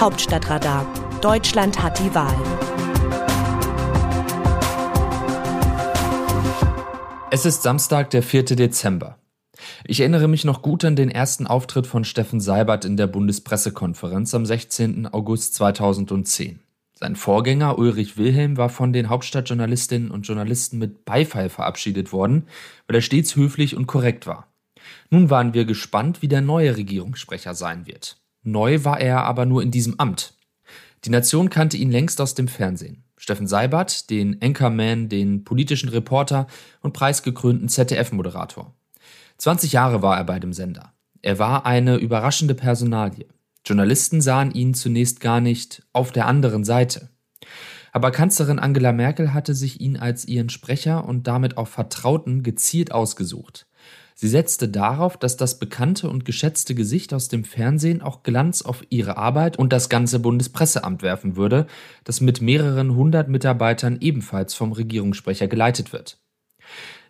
Hauptstadtradar. Deutschland hat die Wahl. Es ist Samstag, der 4. Dezember. Ich erinnere mich noch gut an den ersten Auftritt von Steffen Seibert in der Bundespressekonferenz am 16. August 2010. Sein Vorgänger Ulrich Wilhelm war von den Hauptstadtjournalistinnen und Journalisten mit Beifall verabschiedet worden, weil er stets höflich und korrekt war. Nun waren wir gespannt, wie der neue Regierungssprecher sein wird. Neu war er aber nur in diesem Amt. Die Nation kannte ihn längst aus dem Fernsehen. Steffen Seibert, den Anchorman, den politischen Reporter und preisgekrönten ZDF-Moderator. 20 Jahre war er bei dem Sender. Er war eine überraschende Personalie. Journalisten sahen ihn zunächst gar nicht auf der anderen Seite. Aber Kanzlerin Angela Merkel hatte sich ihn als ihren Sprecher und damit auch Vertrauten gezielt ausgesucht. Sie setzte darauf, dass das bekannte und geschätzte Gesicht aus dem Fernsehen auch Glanz auf ihre Arbeit und das ganze Bundespresseamt werfen würde, das mit mehreren hundert Mitarbeitern ebenfalls vom Regierungssprecher geleitet wird.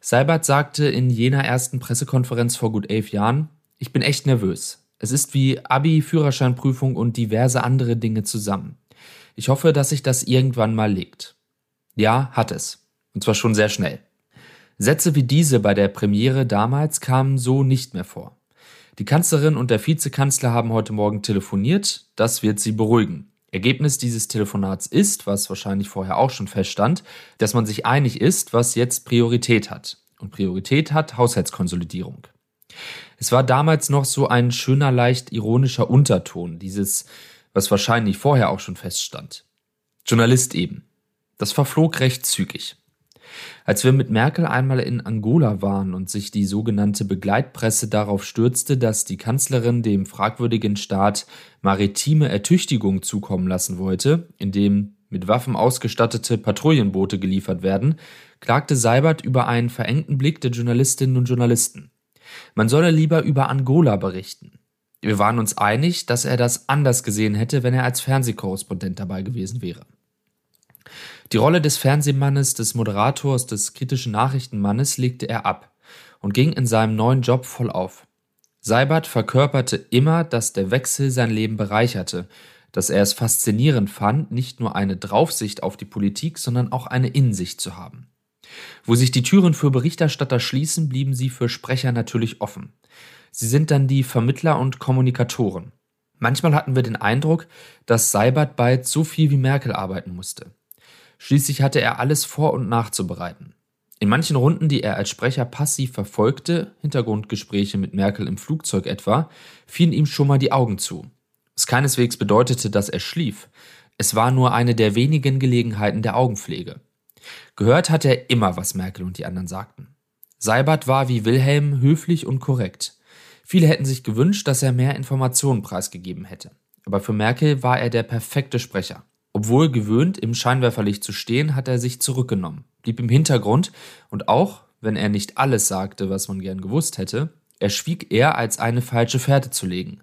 Seibert sagte in jener ersten Pressekonferenz vor gut elf Jahren, ich bin echt nervös. Es ist wie Abi, Führerscheinprüfung und diverse andere Dinge zusammen. Ich hoffe, dass sich das irgendwann mal legt. Ja, hat es. Und zwar schon sehr schnell. Sätze wie diese bei der Premiere damals kamen so nicht mehr vor. Die Kanzlerin und der Vizekanzler haben heute Morgen telefoniert, das wird sie beruhigen. Ergebnis dieses Telefonats ist, was wahrscheinlich vorher auch schon feststand, dass man sich einig ist, was jetzt Priorität hat. Und Priorität hat Haushaltskonsolidierung. Es war damals noch so ein schöner, leicht ironischer Unterton, dieses, was wahrscheinlich vorher auch schon feststand. Journalist eben. Das verflog recht zügig. Als wir mit Merkel einmal in Angola waren und sich die sogenannte Begleitpresse darauf stürzte, dass die Kanzlerin dem fragwürdigen Staat maritime Ertüchtigung zukommen lassen wollte, indem mit Waffen ausgestattete Patrouillenboote geliefert werden, klagte Seibert über einen verengten Blick der Journalistinnen und Journalisten. Man solle lieber über Angola berichten. Wir waren uns einig, dass er das anders gesehen hätte, wenn er als Fernsehkorrespondent dabei gewesen wäre. Die Rolle des Fernsehmannes, des Moderators, des kritischen Nachrichtenmannes legte er ab und ging in seinem neuen Job voll auf. Seibert verkörperte immer, dass der Wechsel sein Leben bereicherte, dass er es faszinierend fand, nicht nur eine Draufsicht auf die Politik, sondern auch eine Innensicht zu haben. Wo sich die Türen für Berichterstatter schließen, blieben sie für Sprecher natürlich offen. Sie sind dann die Vermittler und Kommunikatoren. Manchmal hatten wir den Eindruck, dass Seibert bald so viel wie Merkel arbeiten musste. Schließlich hatte er alles vor und nachzubereiten. In manchen Runden, die er als Sprecher passiv verfolgte, Hintergrundgespräche mit Merkel im Flugzeug etwa, fielen ihm schon mal die Augen zu. Was keineswegs bedeutete, dass er schlief. Es war nur eine der wenigen Gelegenheiten der Augenpflege. Gehört hat er immer, was Merkel und die anderen sagten. Seibert war wie Wilhelm höflich und korrekt. Viele hätten sich gewünscht, dass er mehr Informationen preisgegeben hätte. Aber für Merkel war er der perfekte Sprecher. Obwohl gewöhnt, im Scheinwerferlicht zu stehen, hat er sich zurückgenommen, blieb im Hintergrund und auch, wenn er nicht alles sagte, was man gern gewusst hätte, er schwieg eher, als eine falsche Fährte zu legen.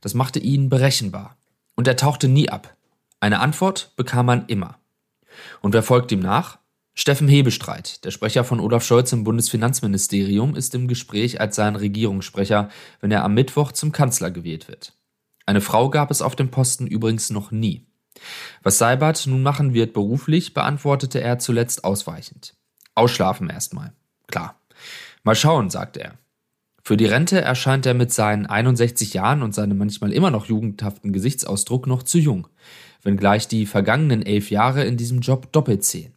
Das machte ihn berechenbar. Und er tauchte nie ab. Eine Antwort bekam man immer. Und wer folgt ihm nach? Steffen Hebestreit, der Sprecher von Olaf Scholz im Bundesfinanzministerium, ist im Gespräch als sein Regierungssprecher, wenn er am Mittwoch zum Kanzler gewählt wird. Eine Frau gab es auf dem Posten übrigens noch nie. Was Seibert nun machen wird beruflich, beantwortete er zuletzt ausweichend. Ausschlafen erstmal. Klar. Mal schauen, sagte er. Für die Rente erscheint er mit seinen 61 Jahren und seinem manchmal immer noch jugendhaften Gesichtsausdruck noch zu jung wenngleich die vergangenen elf Jahre in diesem Job doppelt zählen.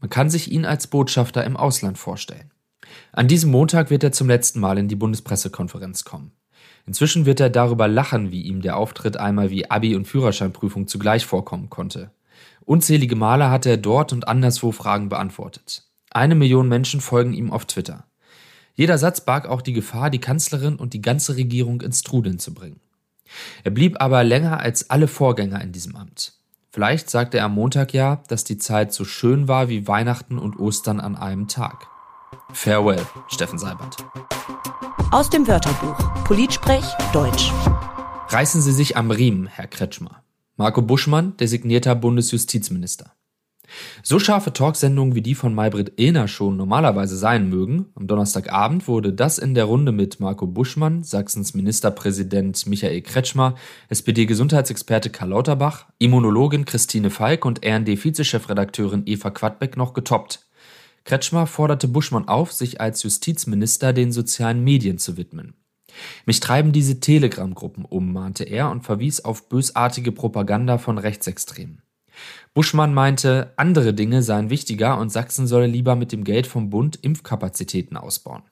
Man kann sich ihn als Botschafter im Ausland vorstellen. An diesem Montag wird er zum letzten Mal in die Bundespressekonferenz kommen. Inzwischen wird er darüber lachen, wie ihm der Auftritt einmal wie Abi- und Führerscheinprüfung zugleich vorkommen konnte. Unzählige Male hat er dort und anderswo Fragen beantwortet. Eine Million Menschen folgen ihm auf Twitter. Jeder Satz barg auch die Gefahr, die Kanzlerin und die ganze Regierung ins Trudeln zu bringen. Er blieb aber länger als alle Vorgänger in diesem Amt. Vielleicht sagte er am Montag ja, dass die Zeit so schön war wie Weihnachten und Ostern an einem Tag. Farewell, Steffen Seibert. Aus dem Wörterbuch Politsprech Deutsch. Reißen Sie sich am Riemen, Herr Kretschmer. Marco Buschmann, designierter Bundesjustizminister. So scharfe Talksendungen wie die von Maybrit Ehner schon normalerweise sein mögen, am Donnerstagabend wurde das in der Runde mit Marco Buschmann, Sachsens Ministerpräsident Michael Kretschmer, SPD-Gesundheitsexperte Karl Lauterbach, Immunologin Christine Falk und RND-Vizechefredakteurin Eva Quadbeck noch getoppt. Kretschmer forderte Buschmann auf, sich als Justizminister den sozialen Medien zu widmen. Mich treiben diese Telegram-Gruppen um, mahnte er und verwies auf bösartige Propaganda von Rechtsextremen. Buschmann meinte, andere Dinge seien wichtiger und Sachsen solle lieber mit dem Geld vom Bund Impfkapazitäten ausbauen.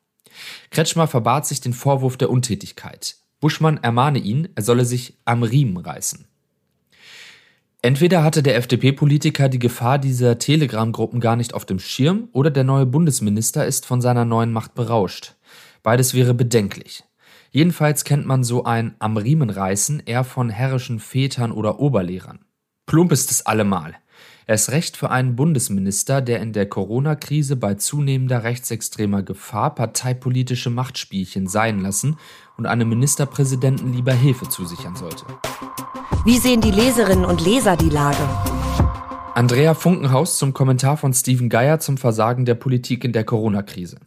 Kretschmer verbat sich den Vorwurf der Untätigkeit. Buschmann ermahne ihn, er solle sich am Riemen reißen. Entweder hatte der FDP-Politiker die Gefahr dieser Telegram-Gruppen gar nicht auf dem Schirm oder der neue Bundesminister ist von seiner neuen Macht berauscht. Beides wäre bedenklich. Jedenfalls kennt man so ein am Riemen reißen eher von herrischen Vätern oder Oberlehrern. Plump ist es allemal. Er ist recht für einen Bundesminister, der in der Corona-Krise bei zunehmender rechtsextremer Gefahr parteipolitische Machtspielchen sein lassen und einem Ministerpräsidenten lieber Hilfe zusichern sollte. Wie sehen die Leserinnen und Leser die Lage? Andrea Funkenhaus zum Kommentar von Steven Geier zum Versagen der Politik in der Corona-Krise.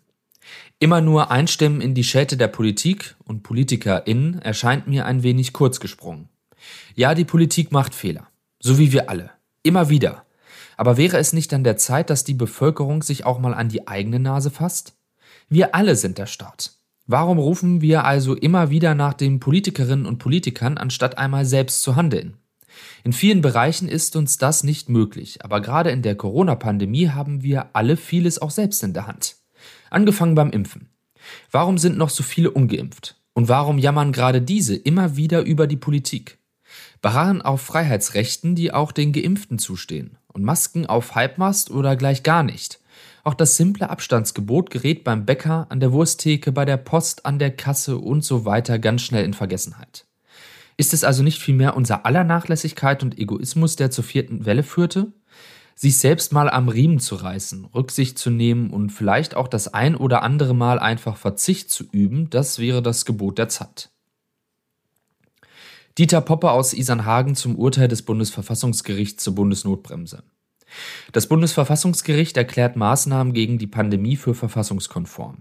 Immer nur einstimmen in die Schelte der Politik und PolitikerInnen erscheint mir ein wenig kurz gesprungen. Ja, die Politik macht Fehler. So wie wir alle. Immer wieder. Aber wäre es nicht an der Zeit, dass die Bevölkerung sich auch mal an die eigene Nase fasst? Wir alle sind der Staat. Warum rufen wir also immer wieder nach den Politikerinnen und Politikern, anstatt einmal selbst zu handeln? In vielen Bereichen ist uns das nicht möglich, aber gerade in der Corona-Pandemie haben wir alle vieles auch selbst in der Hand. Angefangen beim Impfen. Warum sind noch so viele ungeimpft? Und warum jammern gerade diese immer wieder über die Politik? beharren auf Freiheitsrechten, die auch den Geimpften zustehen, und Masken auf Halbmast oder gleich gar nicht. Auch das simple Abstandsgebot gerät beim Bäcker, an der Wursttheke, bei der Post, an der Kasse und so weiter ganz schnell in Vergessenheit. Ist es also nicht vielmehr unser aller Nachlässigkeit und Egoismus, der zur vierten Welle führte? Sich selbst mal am Riemen zu reißen, Rücksicht zu nehmen und vielleicht auch das ein oder andere Mal einfach Verzicht zu üben, das wäre das Gebot der Zeit. Dieter Poppe aus Isernhagen zum Urteil des Bundesverfassungsgerichts zur Bundesnotbremse. Das Bundesverfassungsgericht erklärt Maßnahmen gegen die Pandemie für verfassungskonform.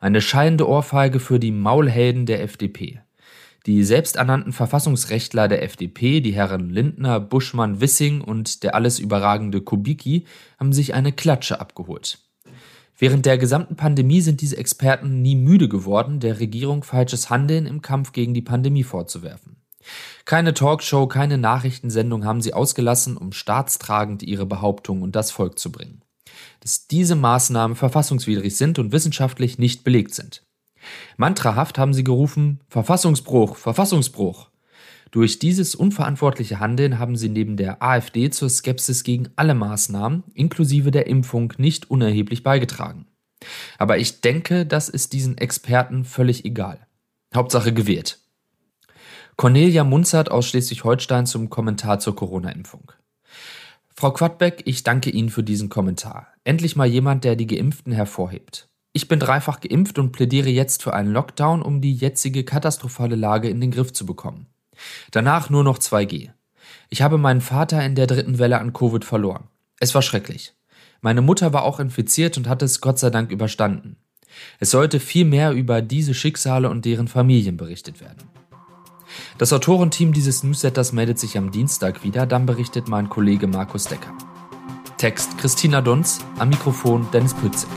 Eine schallende Ohrfeige für die Maulhelden der FDP. Die selbsternannten Verfassungsrechtler der FDP, die Herren Lindner, Buschmann, Wissing und der alles überragende Kubicki, haben sich eine Klatsche abgeholt. Während der gesamten Pandemie sind diese Experten nie müde geworden, der Regierung falsches Handeln im Kampf gegen die Pandemie vorzuwerfen. Keine Talkshow, keine Nachrichtensendung haben sie ausgelassen, um staatstragend ihre Behauptungen und das Volk zu bringen. Dass diese Maßnahmen verfassungswidrig sind und wissenschaftlich nicht belegt sind. Mantrahaft haben sie gerufen, Verfassungsbruch, Verfassungsbruch. Durch dieses unverantwortliche Handeln haben sie neben der AfD zur Skepsis gegen alle Maßnahmen, inklusive der Impfung, nicht unerheblich beigetragen. Aber ich denke, das ist diesen Experten völlig egal. Hauptsache gewählt. Cornelia Munzert aus Schleswig-Holstein zum Kommentar zur Corona-Impfung. Frau Quadbeck, ich danke Ihnen für diesen Kommentar. Endlich mal jemand, der die Geimpften hervorhebt. Ich bin dreifach geimpft und plädiere jetzt für einen Lockdown, um die jetzige katastrophale Lage in den Griff zu bekommen. Danach nur noch 2G. Ich habe meinen Vater in der dritten Welle an Covid verloren. Es war schrecklich. Meine Mutter war auch infiziert und hat es Gott sei Dank überstanden. Es sollte viel mehr über diese Schicksale und deren Familien berichtet werden. Das Autorenteam dieses Newsletters meldet sich am Dienstag wieder, dann berichtet mein Kollege Markus Decker. Text Christina Dunz, am Mikrofon Dennis Pützig.